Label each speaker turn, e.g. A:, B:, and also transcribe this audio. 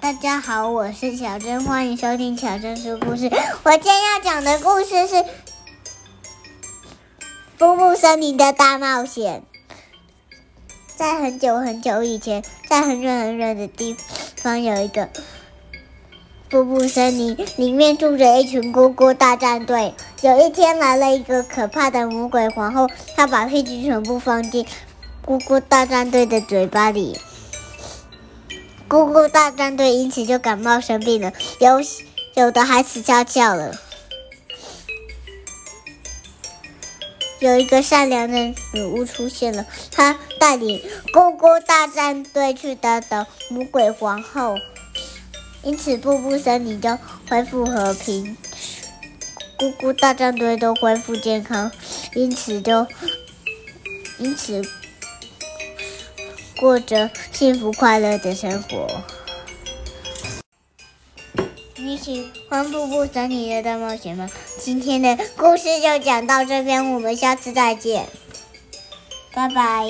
A: 大家好，我是小珍，欢迎收听小珍说故事。我今天要讲的故事是《布布森林的大冒险》。在很久很久以前，在很远很远的地方，有一个布布森林，里面住着一群咕咕大战队。有一天，来了一个可怕的魔鬼皇后，她把屁菌全部放进咕咕大战队的嘴巴里。咕咕大战队因此就感冒生病了，有有的还死翘翘了。有一个善良的女巫出现了，她带领咕咕大战队去打倒魔鬼皇后，因此步步森林就恢复和平，咕咕大战队都恢复健康，因此就因此。过着幸福快乐的生活。你喜欢《步步森林的大冒险》吗？今天的故事就讲到这边，我们下次再见，拜拜。